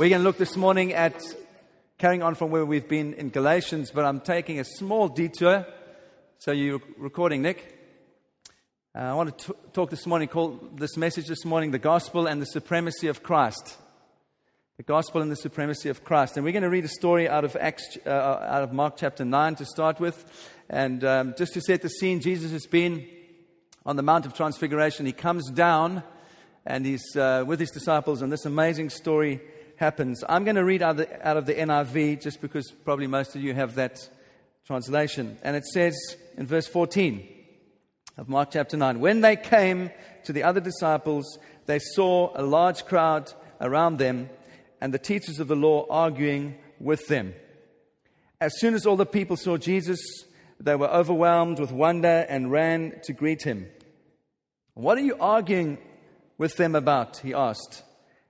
We're going to look this morning at carrying on from where we've been in Galatians, but I'm taking a small detour. So you're recording, Nick? Uh, I want to t- talk this morning, call this message this morning, the gospel and the supremacy of Christ. The gospel and the supremacy of Christ. And we're going to read a story out of, Acts, uh, out of Mark chapter 9 to start with. And um, just to set the scene, Jesus has been on the Mount of Transfiguration. He comes down and he's uh, with his disciples, and this amazing story happens. I'm going to read out of, the, out of the NIV just because probably most of you have that translation. And it says in verse 14 of Mark chapter 9 When they came to the other disciples, they saw a large crowd around them and the teachers of the law arguing with them. As soon as all the people saw Jesus, they were overwhelmed with wonder and ran to greet him. What are you arguing with them about? He asked.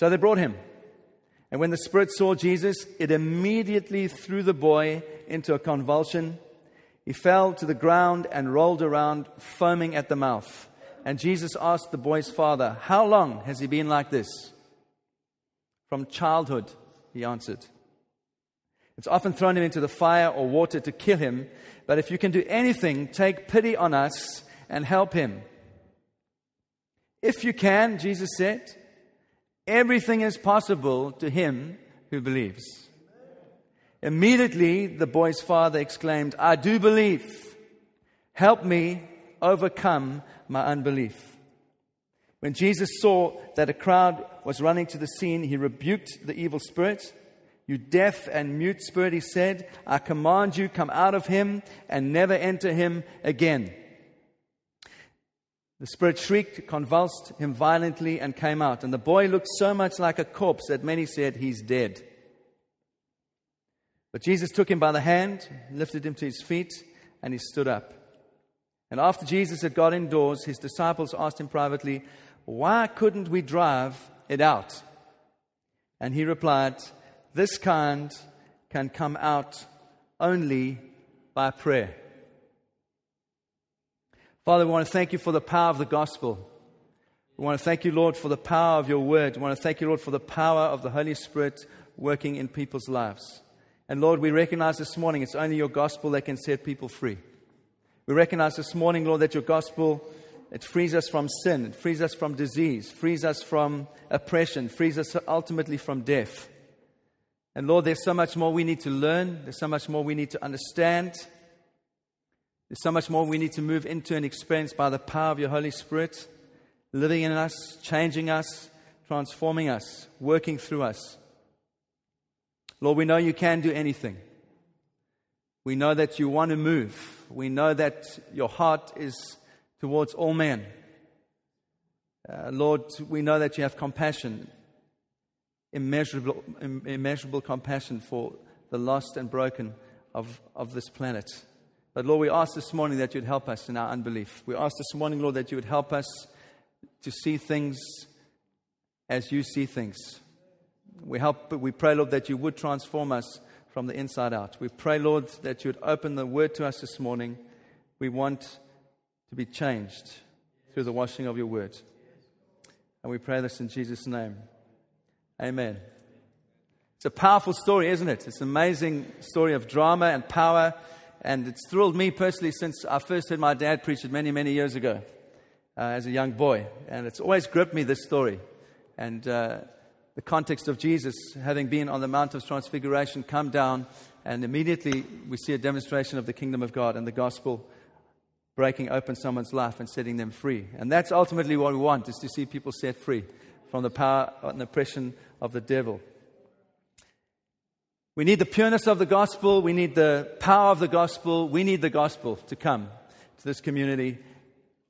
So they brought him. And when the spirit saw Jesus, it immediately threw the boy into a convulsion. He fell to the ground and rolled around, foaming at the mouth. And Jesus asked the boy's father, How long has he been like this? From childhood, he answered. It's often thrown him into the fire or water to kill him, but if you can do anything, take pity on us and help him. If you can, Jesus said, Everything is possible to him who believes. Immediately, the boy's father exclaimed, I do believe. Help me overcome my unbelief. When Jesus saw that a crowd was running to the scene, he rebuked the evil spirit. You deaf and mute spirit, he said, I command you, come out of him and never enter him again. The spirit shrieked, convulsed him violently, and came out. And the boy looked so much like a corpse that many said, He's dead. But Jesus took him by the hand, lifted him to his feet, and he stood up. And after Jesus had got indoors, his disciples asked him privately, Why couldn't we drive it out? And he replied, This kind can come out only by prayer. Father, we want to thank you for the power of the gospel. We want to thank you, Lord, for the power of your word. We want to thank you, Lord, for the power of the Holy Spirit working in people's lives. And Lord, we recognize this morning it's only your gospel that can set people free. We recognize this morning, Lord, that your gospel it frees us from sin, it frees us from disease, frees us from oppression, frees us ultimately from death. And Lord, there's so much more we need to learn, there's so much more we need to understand. There's so much more we need to move into and experience by the power of your Holy Spirit, living in us, changing us, transforming us, working through us. Lord, we know you can do anything. We know that you want to move. We know that your heart is towards all men. Uh, Lord, we know that you have compassion, immeasurable, immeasurable compassion for the lost and broken of, of this planet. But Lord, we ask this morning that you'd help us in our unbelief. We ask this morning, Lord, that you would help us to see things as you see things. We help, we pray, Lord, that you would transform us from the inside out. We pray, Lord, that you would open the word to us this morning. We want to be changed through the washing of your word. And we pray this in Jesus' name. Amen. It's a powerful story, isn't it? It's an amazing story of drama and power and it's thrilled me personally since I first heard my dad preach it many, many years ago uh, as a young boy. And it's always gripped me, this story. And uh, the context of Jesus having been on the Mount of Transfiguration come down, and immediately we see a demonstration of the kingdom of God and the gospel breaking open someone's life and setting them free. And that's ultimately what we want, is to see people set free from the power and oppression of the devil. We need the pureness of the gospel. We need the power of the gospel. We need the gospel to come to this community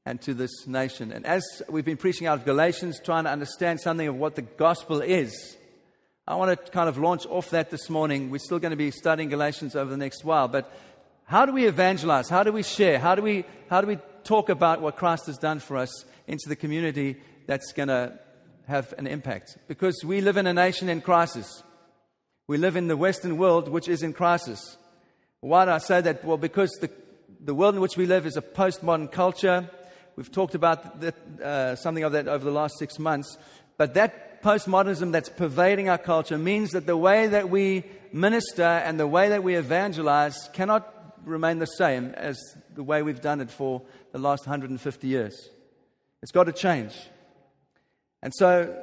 and to this nation. And as we've been preaching out of Galatians, trying to understand something of what the gospel is, I want to kind of launch off that this morning. We're still going to be studying Galatians over the next while, but how do we evangelize? How do we share? How do we, how do we talk about what Christ has done for us into the community that's going to have an impact? Because we live in a nation in crisis. We live in the Western world, which is in crisis. Why do I say that? Well, because the, the world in which we live is a postmodern culture. We've talked about that, uh, something of that over the last six months. But that postmodernism that's pervading our culture means that the way that we minister and the way that we evangelize cannot remain the same as the way we've done it for the last 150 years. It's got to change. And so,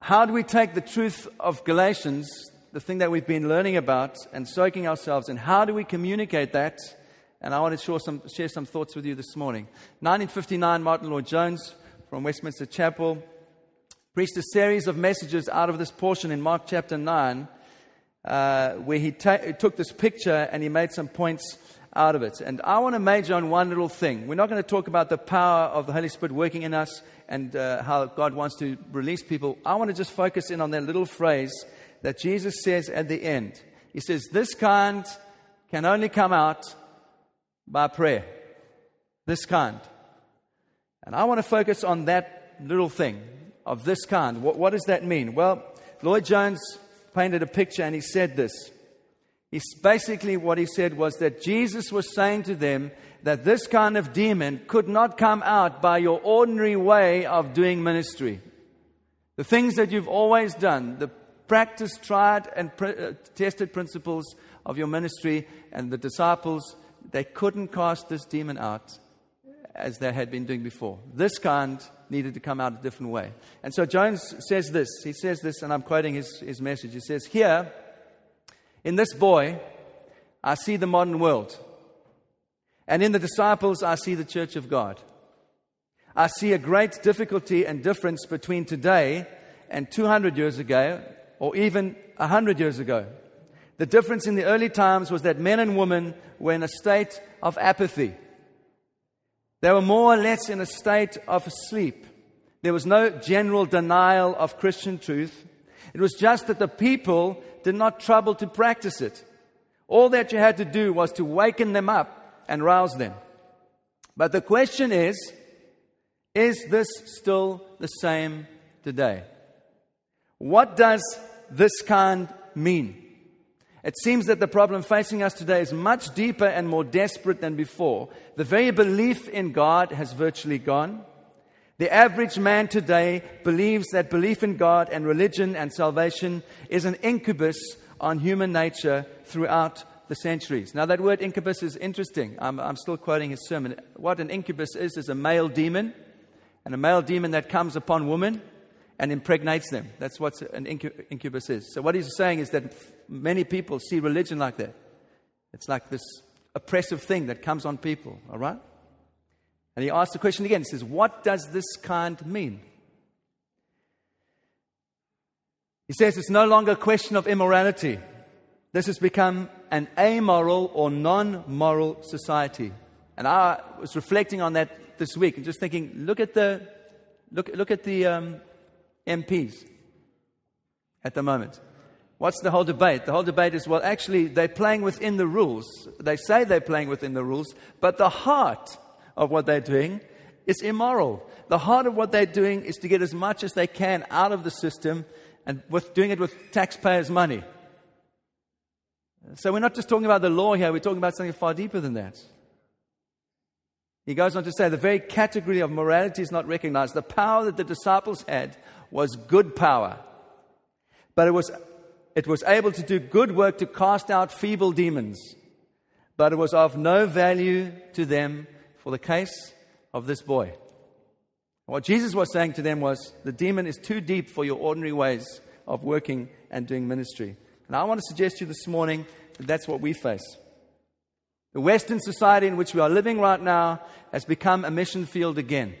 how do we take the truth of Galatians, the thing that we've been learning about and soaking ourselves in, how do we communicate that and I want to share some, share some thoughts with you this morning. 1959, Martyn Lloyd-Jones from Westminster Chapel preached a series of messages out of this portion in Mark chapter 9, uh, where he, ta- took this picture and he made some points out of it. And I want to major on one little thing. We're not going to talk about the power of the Holy Spirit working in us and uh, how God wants to release people. I want to just focus in on that little phrase that Jesus says at the end. He says, This kind can only come out by prayer. This kind. And I want to focus on that little thing of this kind. What, what does that mean? Well, Lloyd-Jones painted a picture and he said this. He's basically what he said was that Jesus was saying to them that this kind of demon could not come out by your ordinary way of doing ministry. The things that you've always done, the practiced, tried, and uh, tested principles of your ministry and the disciples they couldn't cast this demon out as they had been doing before. This kind needed to come out a different way. And so Jones says this. He says this, and I'm quoting his, his message. He says, Here, in this boy, I see the modern world. And in the disciples, I see the church of God. I see a great difficulty and difference between today and 200 years ago, or even 100 years ago. The difference in the early times was that men and women were in a state of apathy. They were more or less in a state of sleep. There was no general denial of Christian truth. It was just that the people did not trouble to practice it. All that you had to do was to waken them up and rouse them. But the question is is this still the same today? What does this kind mean? It seems that the problem facing us today is much deeper and more desperate than before. The very belief in God has virtually gone. The average man today believes that belief in God and religion and salvation is an incubus on human nature throughout the centuries. Now, that word incubus is interesting. I'm, I'm still quoting his sermon. What an incubus is, is a male demon, and a male demon that comes upon women and impregnates them. That's what an incubus is. So, what he's saying is that many people see religion like that. It's like this oppressive thing that comes on people, all right? And he asks the question again. He says, What does this kind mean? He says it's no longer a question of immorality. This has become an amoral or non moral society. And I was reflecting on that this week and just thinking, look at the, look, look at the um, MPs at the moment. What's the whole debate? The whole debate is well, actually, they're playing within the rules. They say they're playing within the rules, but the heart of what they're doing is immoral. The heart of what they're doing is to get as much as they can out of the system and with doing it with taxpayers' money. So we're not just talking about the law here, we're talking about something far deeper than that. He goes on to say the very category of morality is not recognized. The power that the disciples had was good power, but it was it was able to do good work to cast out feeble demons, but it was of no value to them for the case of this boy. What Jesus was saying to them was the demon is too deep for your ordinary ways of working and doing ministry. And I want to suggest to you this morning that that's what we face. The Western society in which we are living right now has become a mission field again.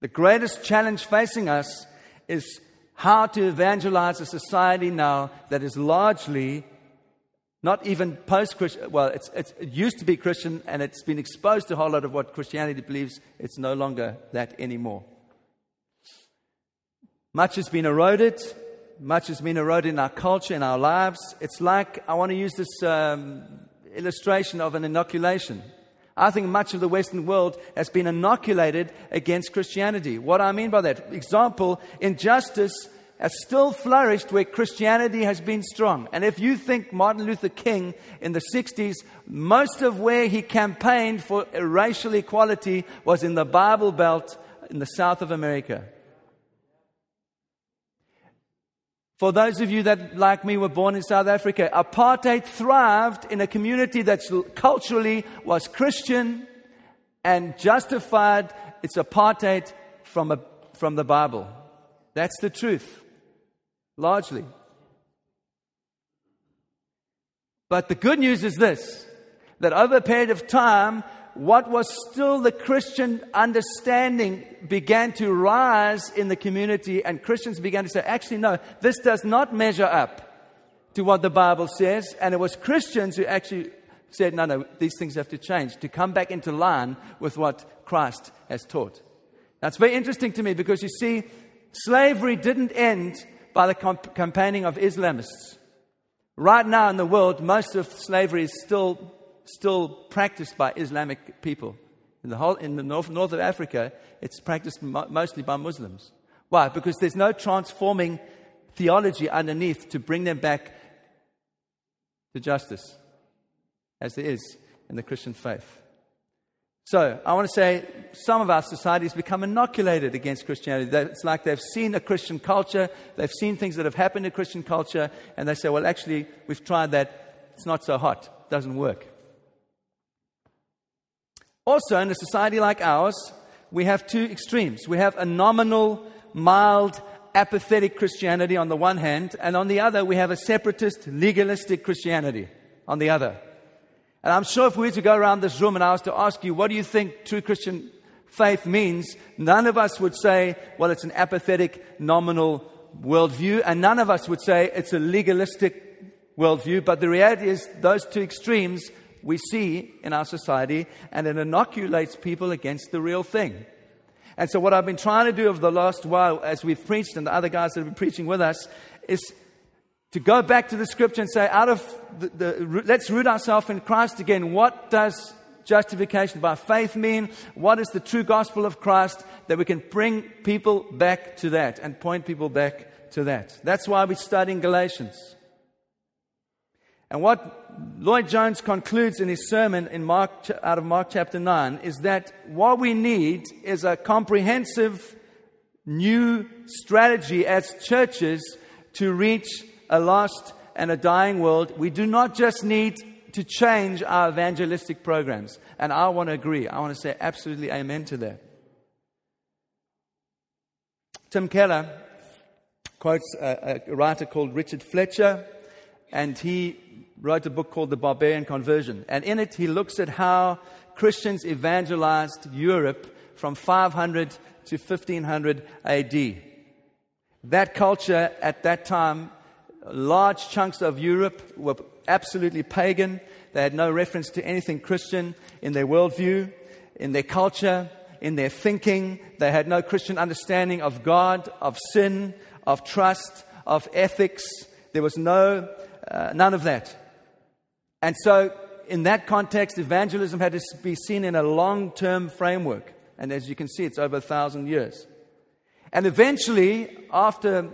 The greatest challenge facing us is how to evangelize a society now that is largely Not even post Christian. Well, it's, it's, it used to be Christian and it's been exposed to a whole lot of what Christianity believes. It's no longer that anymore. Much has been eroded. Much has been eroded in our culture, in our lives. It's like I want to use this um, illustration of an inoculation. I think much of the Western world has been inoculated against Christianity. What I mean by that, example, injustice has still flourished where Christianity has been strong. And if you think Martin Luther King in the 60s, most of where he campaigned for racial equality was in the Bible Belt in the south of America. For those of you that, like me, were born in South Africa, apartheid thrived in a community that culturally was Christian and justified its apartheid from, a, from the Bible. That's the truth, largely. But the good news is this that over a period of time, what was still the Christian understanding began to rise in the community, and Christians began to say, actually, no, this does not measure up to what the Bible says. And it was Christians who actually said, no, no, these things have to change to come back into line with what Christ has taught. That's very interesting to me because you see, slavery didn't end by the campaigning of Islamists. Right now in the world, most of slavery is still still practiced by Islamic people. In the, whole, in the north, north of Africa, it's practiced mo- mostly by Muslims. Why? Because there's no transforming theology underneath to bring them back to justice, as there is in the Christian faith. So, I want to say some of our societies become inoculated against Christianity. It's like they've seen a Christian culture, they've seen things that have happened in Christian culture, and they say, well, actually, we've tried that, it's not so hot, it doesn't work. Also, in a society like ours, we have two extremes. We have a nominal, mild, apathetic Christianity on the one hand, and on the other, we have a separatist, legalistic Christianity on the other. And I'm sure if we were to go around this room and I was to ask you, what do you think true Christian faith means? None of us would say, well, it's an apathetic, nominal worldview, and none of us would say it's a legalistic worldview. But the reality is, those two extremes we see in our society, and it inoculates people against the real thing. And so, what I've been trying to do over the last while, as we've preached, and the other guys that have been preaching with us, is to go back to the scripture and say, out of the, the let's root ourselves in Christ again. What does justification by faith mean? What is the true gospel of Christ? That we can bring people back to that and point people back to that. That's why we're studying Galatians. And what Lloyd Jones concludes in his sermon in Mark, out of Mark chapter 9 is that what we need is a comprehensive new strategy as churches to reach a lost and a dying world. We do not just need to change our evangelistic programs. And I want to agree. I want to say absolutely amen to that. Tim Keller quotes a, a writer called Richard Fletcher, and he wrote a book called The Barbarian Conversion. And in it, he looks at how Christians evangelized Europe from 500 to 1500 AD. That culture at that time, large chunks of Europe were absolutely pagan. They had no reference to anything Christian in their worldview, in their culture, in their thinking. They had no Christian understanding of God, of sin, of trust, of ethics. There was no, uh, none of that. And so, in that context, evangelism had to be seen in a long term framework. And as you can see, it's over a thousand years. And eventually, after,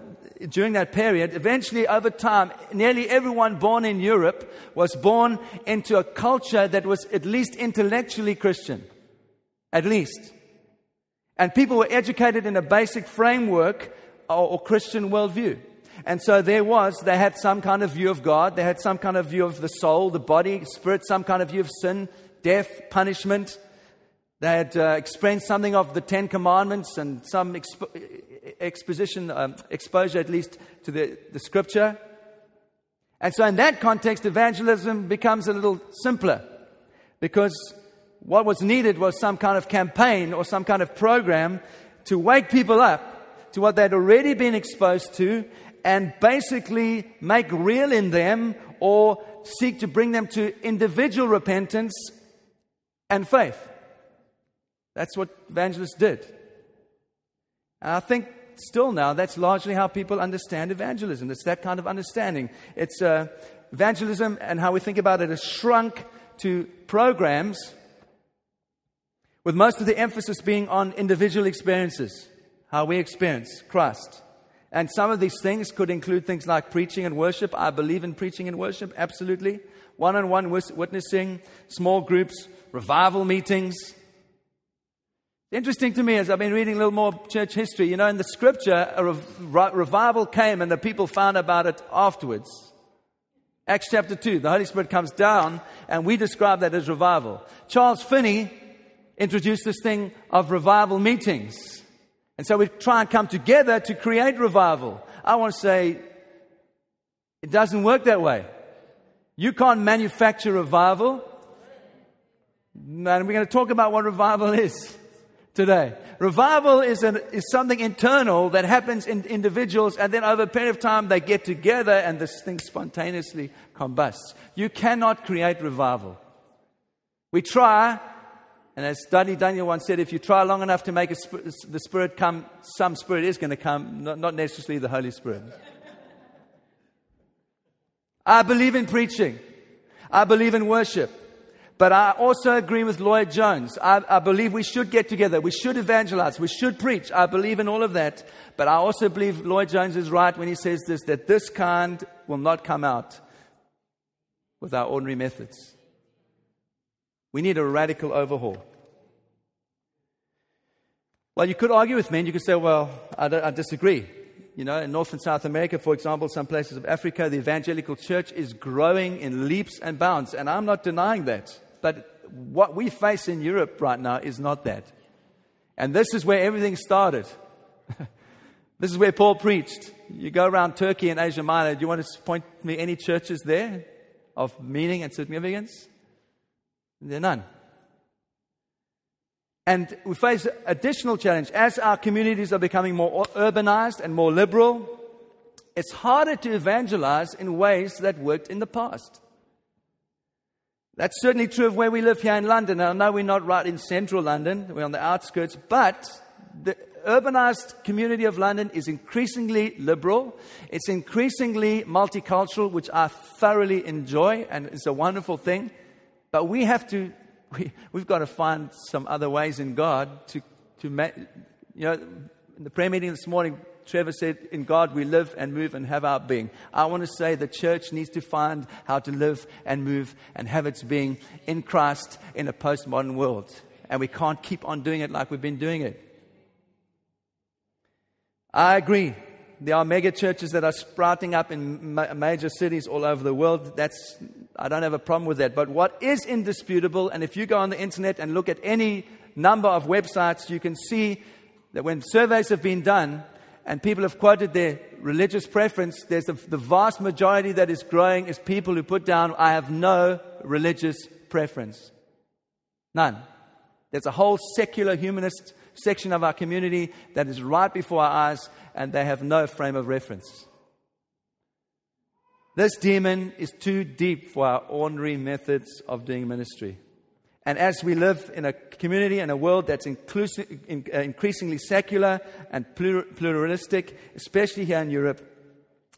during that period, eventually over time, nearly everyone born in Europe was born into a culture that was at least intellectually Christian. At least. And people were educated in a basic framework or, or Christian worldview. And so there was, they had some kind of view of God, they had some kind of view of the soul, the body, spirit, some kind of view of sin, death, punishment. They had uh, experienced something of the Ten Commandments and some expo- exposition, um, exposure at least to the, the scripture. And so, in that context, evangelism becomes a little simpler because what was needed was some kind of campaign or some kind of program to wake people up to what they'd already been exposed to and basically make real in them or seek to bring them to individual repentance and faith. That's what evangelists did. And I think still now that's largely how people understand evangelism. It's that kind of understanding. It's uh, evangelism and how we think about it has shrunk to programs with most of the emphasis being on individual experiences, how we experience Christ. And some of these things could include things like preaching and worship. I believe in preaching and worship, absolutely. One on one witnessing, small groups, revival meetings. Interesting to me as I've been reading a little more church history, you know, in the scripture, a revival came and the people found about it afterwards. Acts chapter 2, the Holy Spirit comes down and we describe that as revival. Charles Finney introduced this thing of revival meetings. And so we try and come together to create revival. I want to say it doesn't work that way. You can't manufacture revival. And we're going to talk about what revival is today. Revival is, an, is something internal that happens in individuals, and then over a period of time, they get together and this thing spontaneously combusts. You cannot create revival. We try, and as Danny Daniel once said, if you try long enough to make sp- the Spirit come, some Spirit is going to come, not, not necessarily the Holy Spirit. I believe in preaching. I believe in worship. But I also agree with Lloyd Jones. I, I, believe we should get together. We should evangelize. We should preach. I believe in all of that. But I also believe Lloyd Jones is right when he says this that this kind will not come out with our ordinary methods. We need a radical overhaul. Well, you could argue with me and you could say, well, I, I disagree. You know, in North and South America, for example, some places of Africa, the evangelical church is growing in leaps and bounds. And I'm not denying that. But what we face in Europe right now is not that. And this is where everything started. this is where Paul preached. You go around Turkey and Asia Minor, do you want to point me any churches there of meaning and significance? There are none. And we face additional challenge. As our communities are becoming more urbanized and more liberal, it's harder to evangelize in ways that worked in the past. That's certainly true of where we live here in London. I know we're not right in central London, we're on the outskirts, but the urbanized community of London is increasingly liberal. It's increasingly multicultural, which I thoroughly enjoy and it's a wonderful thing. But we have to, we, we've got to find some other ways in God to, to you know, in the prayer meeting this morning, Trevor said, In God we live and move and have our being. I want to say the church needs to find how to live and move and have its being in Christ in a postmodern world. And we can't keep on doing it like we've been doing it. I agree. There are mega churches that are sprouting up in ma- major cities all over the world. That's, I don't have a problem with that. But what is indisputable, and if you go on the internet and look at any number of websites, you can see that when surveys have been done and people have quoted their religious preference, there's a, the vast majority that is growing is people who put down, I have no religious preference. None. There's a whole secular humanist section of our community that is right before our eyes, and they have no frame of reference. This demon is too deep for our ordinary methods of doing ministry. And as we live in a community and a world that's uh, increasingly secular and pluralistic, especially here in Europe,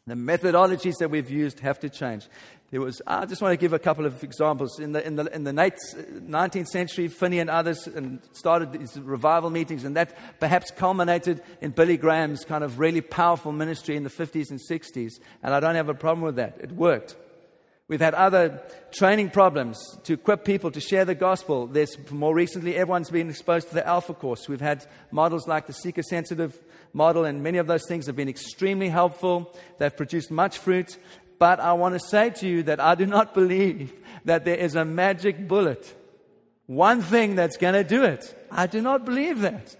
the methodologies that we've used have to change. There was, I just want to give a couple of examples. In the, in the, in the 19th uh, century, Finney and others and started these revival meetings, and that perhaps culminated in Billy Graham's kind of really powerful ministry in the 50s and 60s. And I don't have a problem with that. It worked. We've had other training problems to equip people to share the gospel. There's more recently, everyone's been exposed to the Alpha course. We've had models like the seeker sensitive model, and many of those things have been extremely helpful. They've produced much fruit. But I want to say to you that I do not believe that there is a magic bullet, one thing that's going to do it. I do not believe that.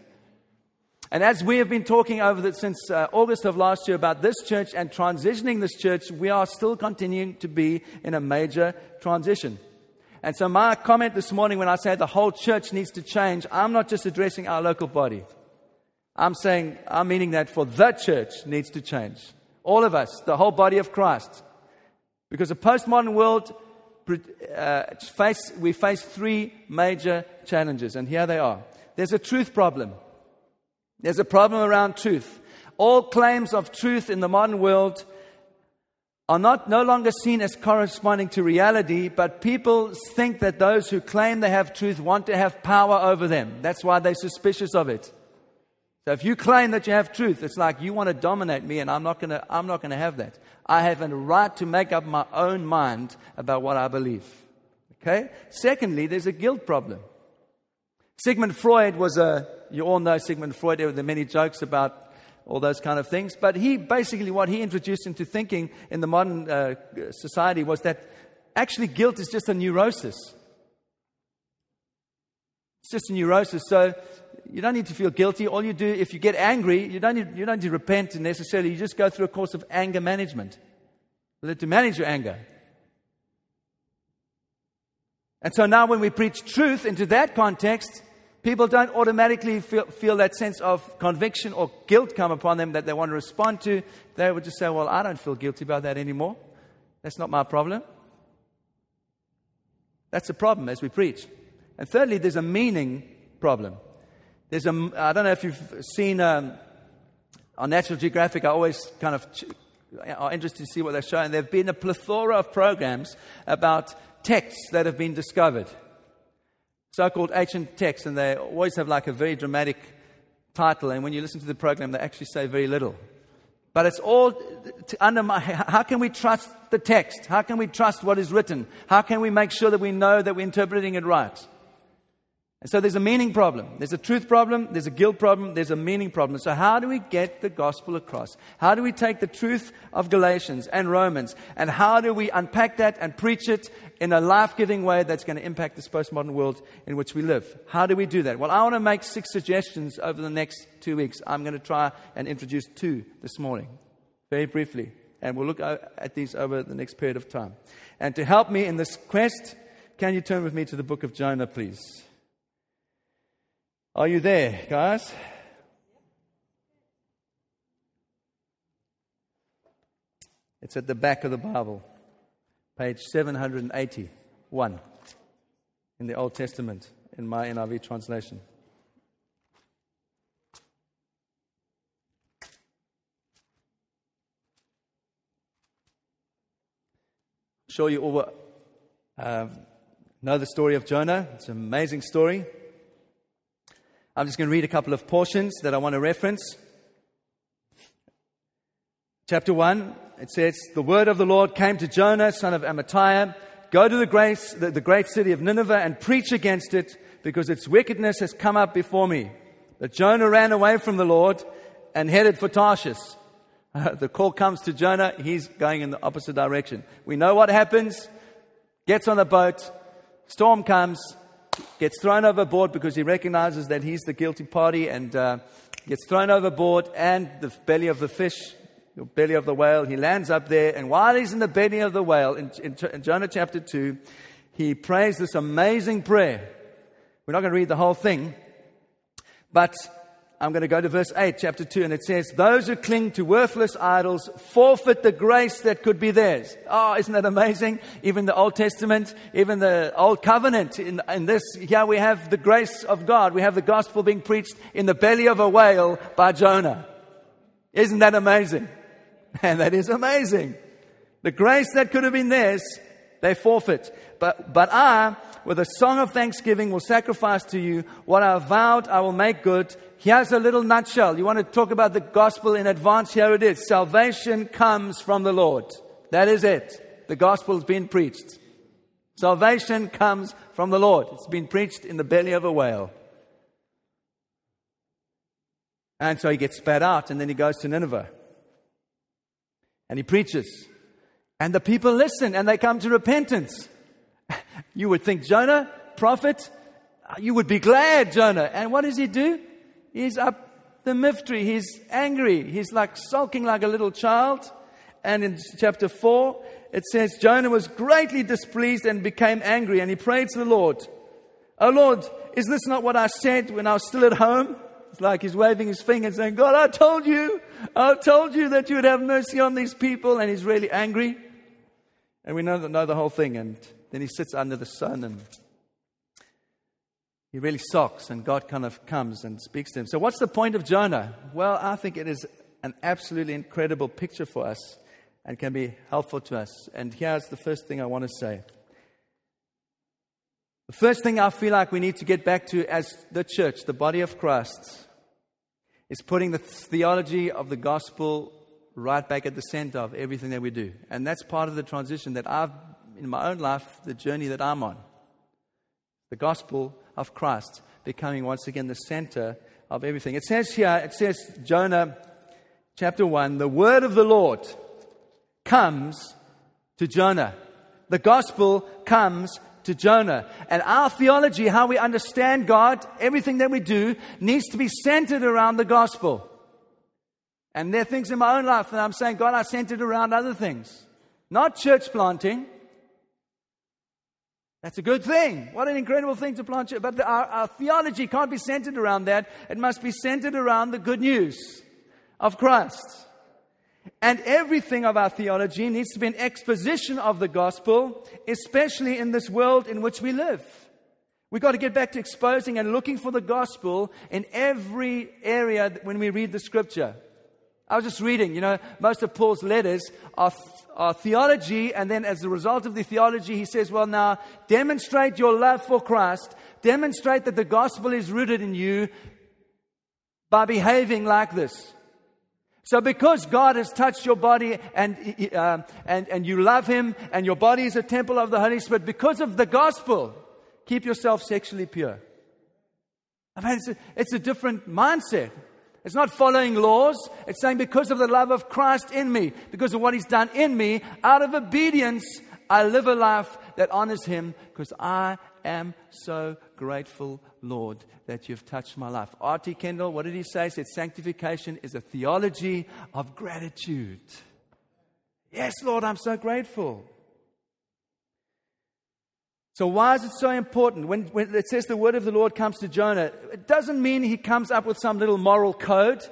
And as we have been talking over the, since uh, August of last year about this church and transitioning this church, we are still continuing to be in a major transition. And so, my comment this morning when I say the whole church needs to change, I'm not just addressing our local body. I'm saying, I'm meaning that for the church needs to change. All of us, the whole body of Christ. Because the postmodern world, uh, face, we face three major challenges, and here they are. There's a truth problem. There's a problem around truth. All claims of truth in the modern world are not no longer seen as corresponding to reality, but people think that those who claim they have truth want to have power over them. That's why they're suspicious of it. So if you claim that you have truth, it's like you want to dominate me, and I'm not going to, I'm not going to have that. I have a right to make up my own mind about what I believe. Okay? Secondly, there's a guilt problem. Sigmund Freud was a, you all know Sigmund Freud, there were the many jokes about all those kind of things. But he basically, what he introduced into thinking in the modern uh, society was that actually guilt is just a neurosis. It's just a neurosis. So you don't need to feel guilty. All you do, if you get angry, you don't need, you don't need to repent necessarily. You just go through a course of anger management. Learn to manage your anger. And so now when we preach truth into that context, people don't automatically feel, feel, that sense of conviction or guilt come upon them that they want to respond to. They would just say, Well, I don't feel guilty about that anymore. That's not my problem. That's a problem as we preach. And thirdly, there's a meaning problem. There's a, I don't know if you've seen um, on National Geographic, I always kind of are interested to see what they're showing. There have been a plethora of programs about texts that have been discovered so called ancient texts, and they always have like a very dramatic title. And when you listen to the program, they actually say very little. But it's all to undermine how can we trust the text? How can we trust what is written? How can we make sure that we know that we're interpreting it right? And so there's a meaning problem. There's a truth problem. There's a guilt problem. There's a meaning problem. So, how do we get the gospel across? How do we take the truth of Galatians and Romans and how do we unpack that and preach it in a life giving way that's going to impact this postmodern world in which we live? How do we do that? Well, I want to make six suggestions over the next two weeks. I'm going to try and introduce two this morning, very briefly. And we'll look at these over the next period of time. And to help me in this quest, can you turn with me to the book of Jonah, please? Are you there, guys? It's at the back of the Bible, page 781 in the Old Testament, in my NIV translation. I'm sure you all uh, know the story of Jonah. It's an amazing story. I'm just going to read a couple of portions that I want to reference. Chapter 1, it says, The word of the Lord came to Jonah, son of Amittai Go to the great, the, the great city of Nineveh and preach against it, because its wickedness has come up before me. But Jonah ran away from the Lord and headed for Tarshish. the call comes to Jonah, he's going in the opposite direction. We know what happens. Gets on the boat, storm comes, gets thrown overboard because he recognizes that he's the guilty party and uh, gets thrown overboard and the belly of the fish, the belly of the whale, he lands up there. And while he's in the belly of the whale, in, in, in Jonah chapter 2, he prays this amazing prayer. We're not going to read the whole thing, but I'm going to go to verse 8, chapter 2, and it says, Those who cling to worthless idols forfeit the grace that could be theirs. Oh, isn't that amazing? Even the Old Testament, even the Old Covenant, in, in this, here we have the grace of God. We have the gospel being preached in the belly of a whale by Jonah. Isn't that amazing? And that is amazing. The grace that could have been theirs, they forfeit. But, but I, with a song of thanksgiving, will sacrifice to you what I vowed I will make good Here's a little nutshell. You want to talk about the gospel in advance? Here it is. Salvation comes from the Lord. That is it. The gospel has been preached. Salvation comes from the Lord. It's been preached in the belly of a whale. And so he gets spat out, and then he goes to Nineveh. And he preaches. And the people listen, and they come to repentance. You would think, Jonah, prophet, you would be glad, Jonah. And what does he do? He's up the miftry. He's angry. He's like sulking like a little child. And in chapter 4, it says, Jonah was greatly displeased and became angry, and he prayed to the Lord, Oh Lord, is this not what I said when I was still at home? It's like he's waving his finger saying, God, I told you, I told you that you would have mercy on these people, and he's really angry. And we know, know the whole thing. And then he sits under the sun and he really socks, and God kind of comes and speaks to him. So, what's the point of Jonah? Well, I think it is an absolutely incredible picture for us and can be helpful to us. And here's the first thing I want to say. The first thing I feel like we need to get back to as the church, the body of Christ, is putting the theology of the gospel right back at the center of everything that we do. And that's part of the transition that I've, in my own life, the journey that I'm on. The gospel of Christ becoming once again the center of everything. It says here, it says, Jonah chapter 1, the word of the Lord comes to Jonah. The gospel comes to Jonah. And our theology, how we understand God, everything that we do, needs to be centered around the gospel. And there are things in my own life that I'm saying, God, I centered around other things. Not church planting. That's a good thing. What an incredible thing to plant church. But the, our, our theology can't be centered around that. It must be centered around the good news of Christ. And everything of our theology needs to be an exposition of the gospel, especially in this world in which we live. We've got to get back to exposing and looking for the gospel in every area when we read the scripture. I was just reading, you know, most of Paul's letters are, are theology, and then as a result of the theology, he says, Well, now demonstrate your love for Christ, demonstrate that the gospel is rooted in you by behaving like this. So, because God has touched your body and, uh, and, and you love Him, and your body is a temple of the Holy Spirit, because of the gospel, keep yourself sexually pure. I mean, it's a, it's a different mindset. It's not following laws. It's saying, because of the love of Christ in me, because of what He's done in me, out of obedience, I live a life that honors Him because I am so grateful, Lord, that you've touched my life. R.T. Kendall, what did he say? He said, Sanctification is a theology of gratitude. Yes, Lord, I'm so grateful. So, why is it so important? When, when it says the word of the Lord comes to Jonah, it doesn't mean he comes up with some little moral code.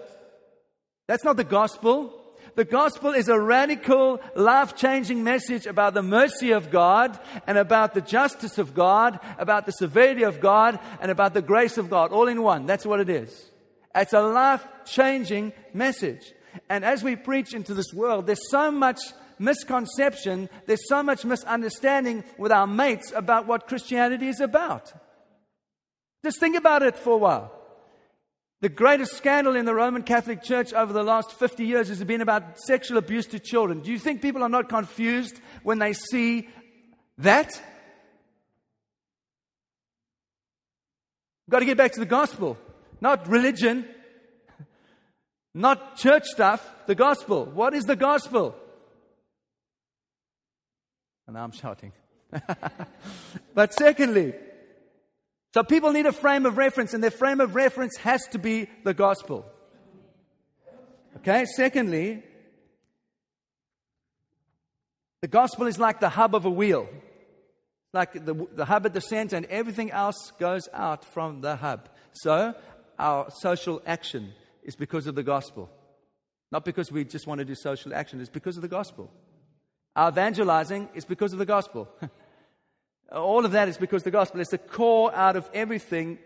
That's not the gospel. The gospel is a radical, life changing message about the mercy of God and about the justice of God, about the severity of God, and about the grace of God, all in one. That's what it is. It's a life changing message. And as we preach into this world, there's so much misconception, there's so much misunderstanding with our mates about what Christianity is about. Just think about it for a while. The greatest scandal in the Roman Catholic Church over the last 50 years has been about sexual abuse to children. Do you think people are not confused when they see that? We've got to get back to the gospel, not religion, not church stuff, the gospel. What is the gospel? And I'm shouting. but secondly, so people need a frame of reference, and their frame of reference has to be the gospel. Okay, secondly, the gospel is like the hub of a wheel. Like the, the hub at the center, and everything else goes out from the hub. So, our social action is because of the gospel. Not because we just want to do social action, it's because of the gospel. Our evangelizing is because of the gospel. All of that is because the gospel is the core out of everything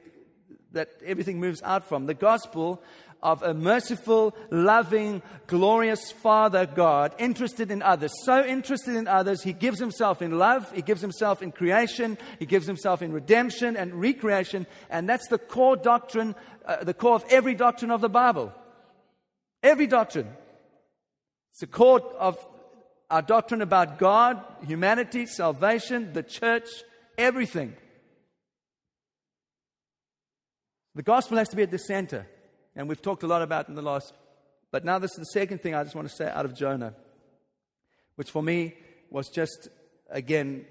that everything moves out from. The gospel of a merciful, loving, glorious Father God, interested in others. So interested in others, He gives Himself in love, He gives Himself in creation, He gives Himself in redemption and recreation, and that's the core doctrine, uh, the core of every doctrine of the Bible. Every doctrine. It's the core of our doctrine about God, humanity, salvation, the church, everything. The gospel has to be at the center. And we've talked a lot about in the last. But now, this is the second thing I just want to say out of Jonah, which for me was just, again,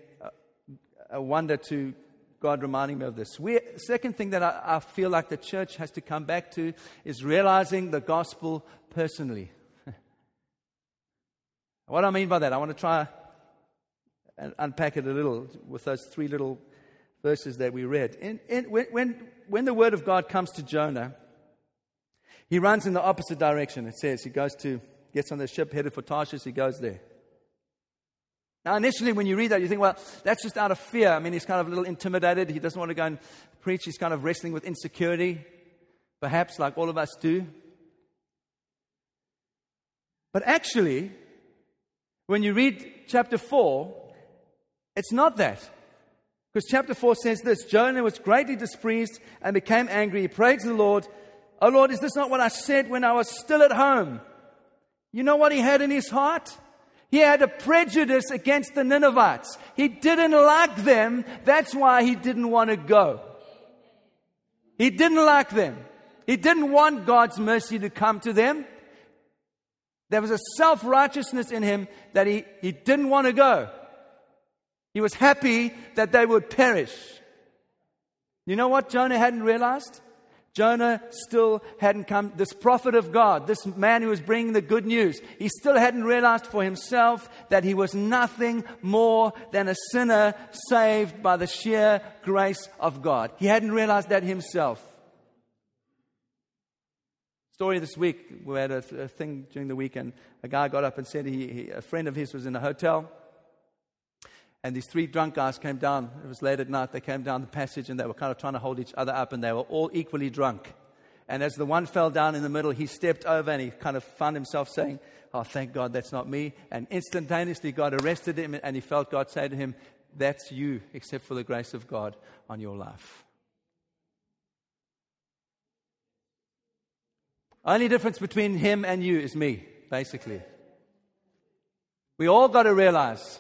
a wonder to God reminding me of this. We, second thing that I, I feel like the church has to come back to is realizing the gospel personally. What do I mean by that, I want to try and unpack it a little with those three little verses that we read. In, when, when, when the word of God comes to Jonah, he runs in the opposite direction. It says he goes to, gets on the ship headed for Tarshish, he goes there. Now, initially, when you read that, you think, well, that's just out of fear. I mean, he's kind of a little intimidated. He doesn't want to go and preach. He's kind of wrestling with insecurity, perhaps like all of us do. But actually, when you read chapter 4, it's not that. Because chapter 4 says this Jonah was greatly displeased and became angry. He prayed to the Lord, Oh Lord, is this not what I said when I was still at home? You know what he had in his heart? He had a prejudice against the Ninevites. He didn't like them. That's why he didn't want to go. He didn't like them. He didn't want God's mercy to come to them. There was a self righteousness in him that he, he didn't want to go. He was happy that they would perish. You know what Jonah hadn't realized? Jonah still hadn't come, this prophet of God, this man who was bringing the good news, he still hadn't realized for himself that he was nothing more than a sinner saved by the sheer grace of God. He hadn't realized that himself. Story this week, we had a, a thing during the weekend. A guy got up and said he, he, a friend of his was in a hotel and these three drunk guys came down. It was late at night. They came down the passage and they were kind of trying to hold each other up, and they were all equally drunk. And as the one fell down in the middle, he stepped over and he kind of found himself saying, Oh, thank God that's not me. And instantaneously, God arrested him and he felt God say to him, That's you, except for the grace of God on your life. Only difference between him and you is me, basically. We all got to realize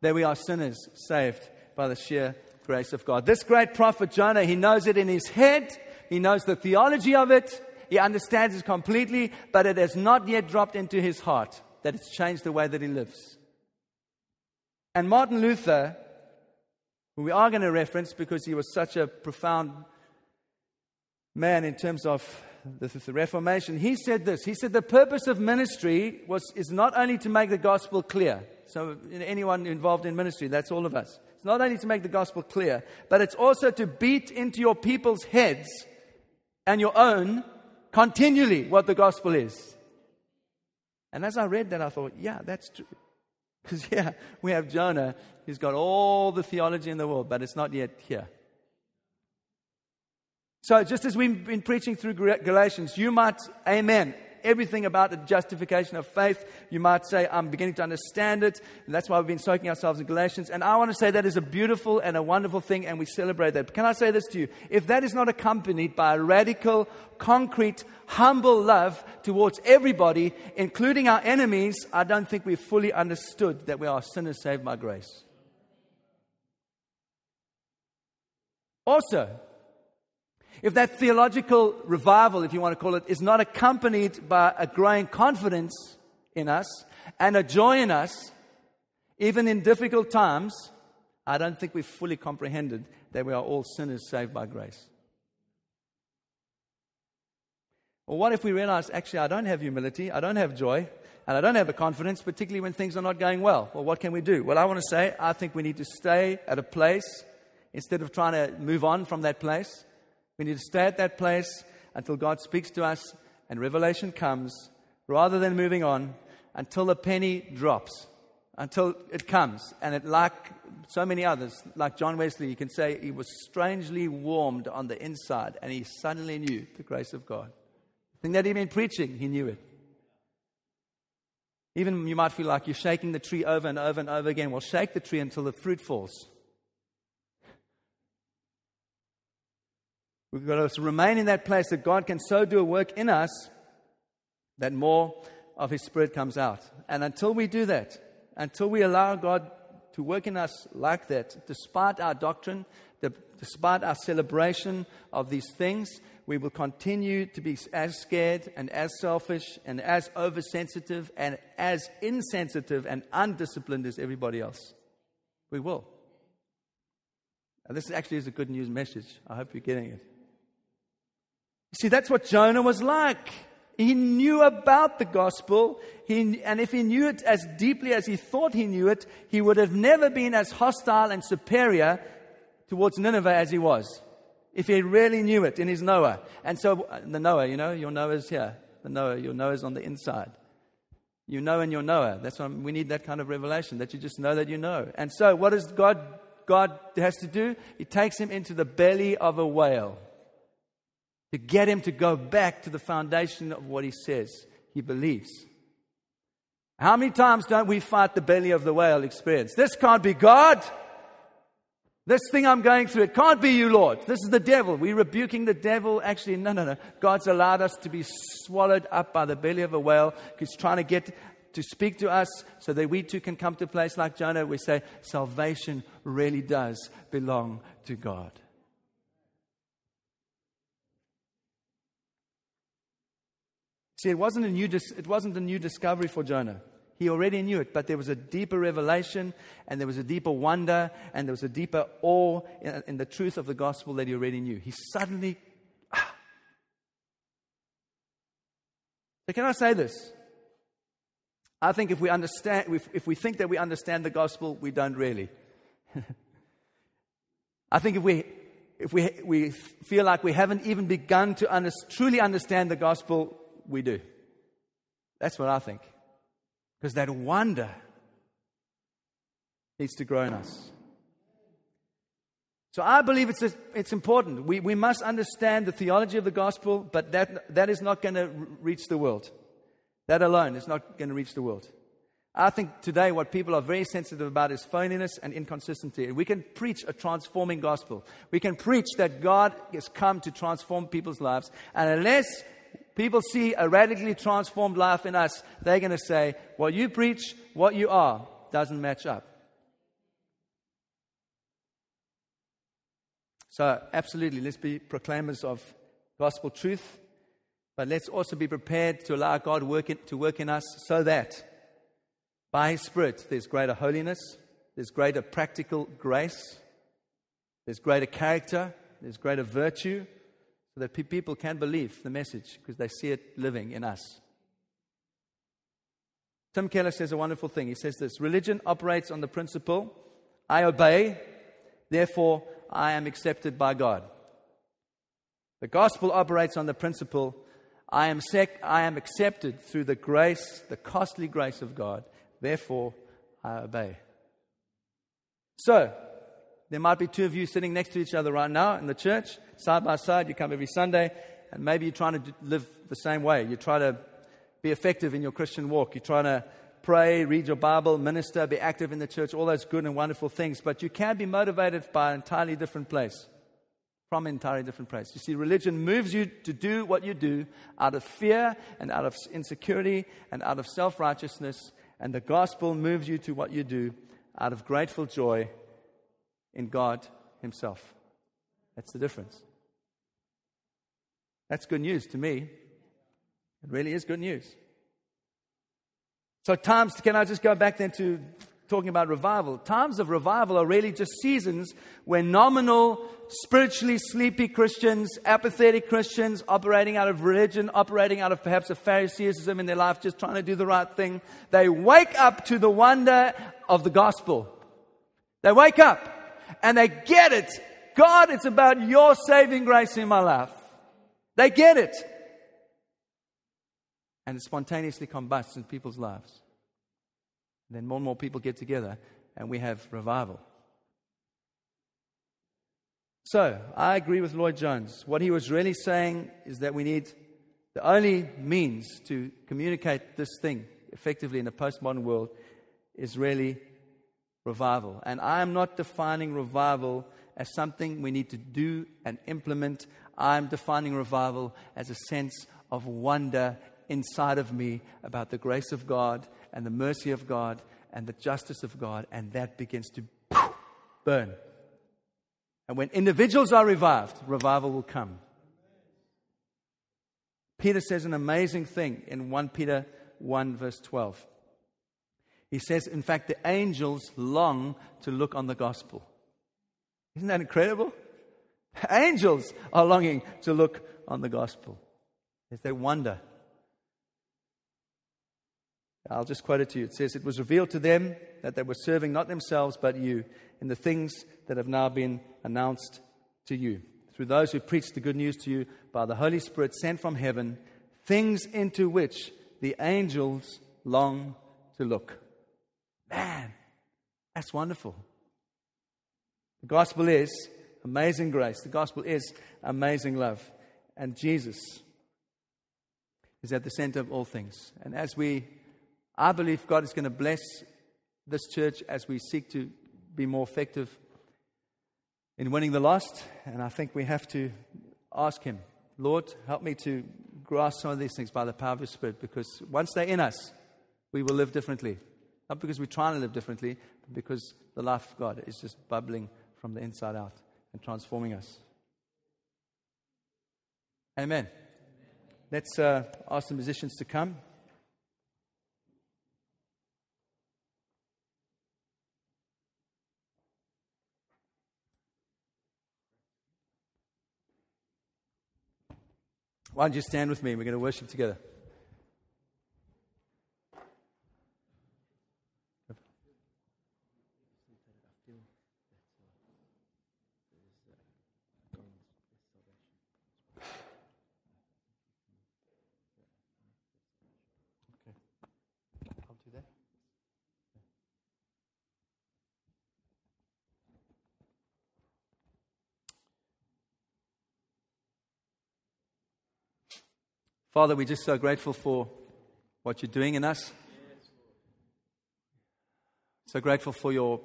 that we are sinners saved by the sheer grace of God. This great prophet Jonah, he knows it in his head, he knows the theology of it, he understands it completely, but it has not yet dropped into his heart that it's changed the way that he lives. And Martin Luther, who we are going to reference because he was such a profound man in terms of this is the Reformation, he said this. He said, The purpose of ministry was, is not only to make the gospel clear. So, anyone involved in ministry, that's all of us. It's not only to make the gospel clear, but it's also to beat into your people's heads and your own continually what the gospel is. And as I read that, I thought, yeah, that's true. Because, yeah, we have Jonah, who's got all the theology in the world, but it's not yet here. So, just as we've been preaching through Galatians, you might, amen, everything about the justification of faith. You might say, I'm beginning to understand it. And that's why we've been soaking ourselves in Galatians. And I want to say that is a beautiful and a wonderful thing, and we celebrate that. But can I say this to you? If that is not accompanied by a radical, concrete, humble love towards everybody, including our enemies, I don't think we've fully understood that we are sinners saved by grace. Also, if that theological revival, if you want to call it, is not accompanied by a growing confidence in us and a joy in us, even in difficult times, I don't think we've fully comprehended that we are all sinners saved by grace. Or what if we realize, actually, I don't have humility, I don't have joy, and I don't have a confidence, particularly when things are not going well? Well, what can we do? Well, I want to say, I think we need to stay at a place instead of trying to move on from that place. We need to stay at that place until God speaks to us and revelation comes, rather than moving on until the penny drops, until it comes. And it, like so many others, like John Wesley, you can say he was strangely warmed on the inside and he suddenly knew the grace of God. The thing that been preaching, he knew it. Even you might feel like you're shaking the tree over and over and over again. Well, shake the tree until the fruit falls. We've got to remain in that place that God can so do a work in us that more of His Spirit comes out. And until we do that, until we allow God to work in us like that, despite our doctrine, despite our celebration of these things, we will continue to be as scared and as selfish and as oversensitive and as insensitive and undisciplined as everybody else. We will. And this actually is a good news message. I hope you're getting it. You see, that's what Jonah was like. He knew about the gospel, he, and if he knew it as deeply as he thought he knew it, he would have never been as hostile and superior towards Nineveh as he was. If he really knew it in his knower. And so, uh, the knower, you know, your knower's here. The knower, your knower's on the inside. You know and you're knower. That's why we need that kind of revelation, that you just know that you know. And so, what does God, God has to do? He takes him into the belly of a whale to get him to go back to the foundation of what he says he believes. How many times don't we fight the belly of the whale experience? This can't be God. This thing I'm going through, it can't be you, Lord. This is the devil. We're rebuking the devil. Actually, no, no, no. God's allowed us to be swallowed up by the belly of a whale. He's trying to get to speak to us so that we too can come to a place like Jonah. We say, salvation really does belong to God. See, it wasn't, a new dis- it wasn't a new discovery for Jonah. He already knew it, but there was a deeper revelation, and there was a deeper wonder, and there was a deeper awe in, in the truth of the gospel that he already knew. He suddenly. Ah. So, can I say this? I think if we understand, if, if we think that we understand the gospel, we don't really. I think if we if we, we feel like we haven't even begun to under, truly understand the gospel, we do. That's what I think. Because that wonder needs to grow in us. So I believe it's, it's important. We, we must understand the theology of the gospel, but that, that is not going to reach the world. That alone is not going to reach the world. I think today what people are very sensitive about is phoniness and inconsistency. We can preach a transforming gospel. We can preach that God has come to transform people's lives. And unless people see a radically transformed life in us, they're going to say, What you preach, what you are, doesn't match up. So, absolutely, let's be proclaimers of gospel truth, but let's also be prepared to allow God work in, to work in us so that by His Spirit there's greater holiness, there's greater practical grace, there's greater character, there's greater virtue, that people can believe the message because they see it living in us. Tim Keller says a wonderful thing. He says this Religion operates on the principle I obey, therefore I am accepted by God. The gospel operates on the principle I am, sec- I am accepted through the grace, the costly grace of God, therefore I obey. So, there might be two of you sitting next to each other right now in the church, side by side. You come every Sunday, and maybe you're trying to live the same way. You try to be effective in your Christian walk. You're trying to pray, read your Bible, minister, be active in the church, all those good and wonderful things. But you can be motivated by an entirely different place, from an entirely different place. You see, religion moves you to do what you do out of fear and out of insecurity and out of self righteousness. And the gospel moves you to what you do out of grateful joy in God Himself. That's the difference. That's good news to me. It really is good news. So, times, can I just go back then to talking about revival? Times of revival are really just seasons where nominal, spiritually sleepy Christians, apathetic Christians, operating out of religion, operating out of perhaps a Phariseeism in their life, just trying to do the right thing, they wake up to the wonder of the gospel. They wake up and they get it. God, it's about your saving grace in my life. They get it. And it spontaneously combusts in people's lives. Then more and more people get together and we have revival. So, I agree with Lloyd-Jones. What he was really saying is that we need the only means to communicate this thing effectively in a postmodern world is really revival. And I am not defining revival as something we need to do and implement. I'm defining revival as a sense of wonder inside of me about the grace of God and the mercy of God and the justice of God, and that begins to burn. And when individuals are revived, revival will come. Peter says an amazing thing in 1 Peter 1, verse 12. He says, in fact, the angels long to look on the gospel. Isn't that incredible? Angels are longing to look on the gospel. As they wonder. I'll just quote it to you. It says, It was revealed to them that they were serving not themselves but you in the things that have now been announced to you. Through those who preach the good news to you by the Holy Spirit sent from heaven, things into which the angels long to look. Man, that's wonderful. The gospel is amazing grace. The gospel is amazing love. And Jesus is at the center of all things. And as we, I believe God is going to bless this church as we seek to be more effective in winning the lost. And I think we have to ask Him, Lord, help me to grasp some of these things by the power of your Spirit, because once they're in us, we will live differently. Not because we're trying to live differently, but because the life of God is just bubbling from the inside out and transforming us. Amen. Let's uh, ask the musicians to come. Why don't you stand with me? We're going to worship together. Father, we're just so grateful for what you're doing in us. So grateful for your,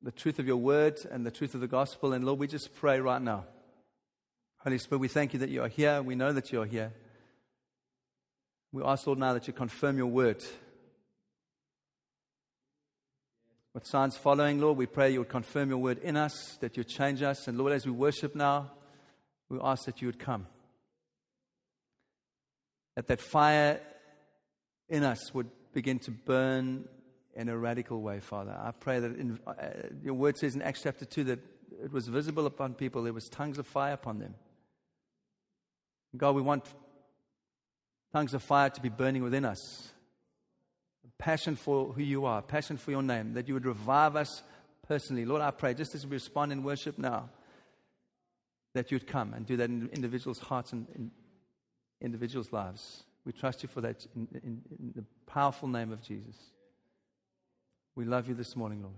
the truth of your word and the truth of the gospel. And Lord, we just pray right now. Holy Spirit, we thank you that you are here. We know that you are here. We ask, Lord, now that you confirm your word. With signs following, Lord, we pray you would confirm your word in us, that you change us. And Lord, as we worship now, we ask that you would come that that fire in us would begin to burn in a radical way, Father. I pray that in, uh, your word says in Acts chapter 2 that it was visible upon people, there was tongues of fire upon them. God, we want tongues of fire to be burning within us. Passion for who you are, passion for your name, that you would revive us personally. Lord, I pray, just as we respond in worship now, that you'd come and do that in individuals' hearts and in individuals' lives. We trust you for that in, in, in the powerful name of Jesus. We love you this morning, Lord.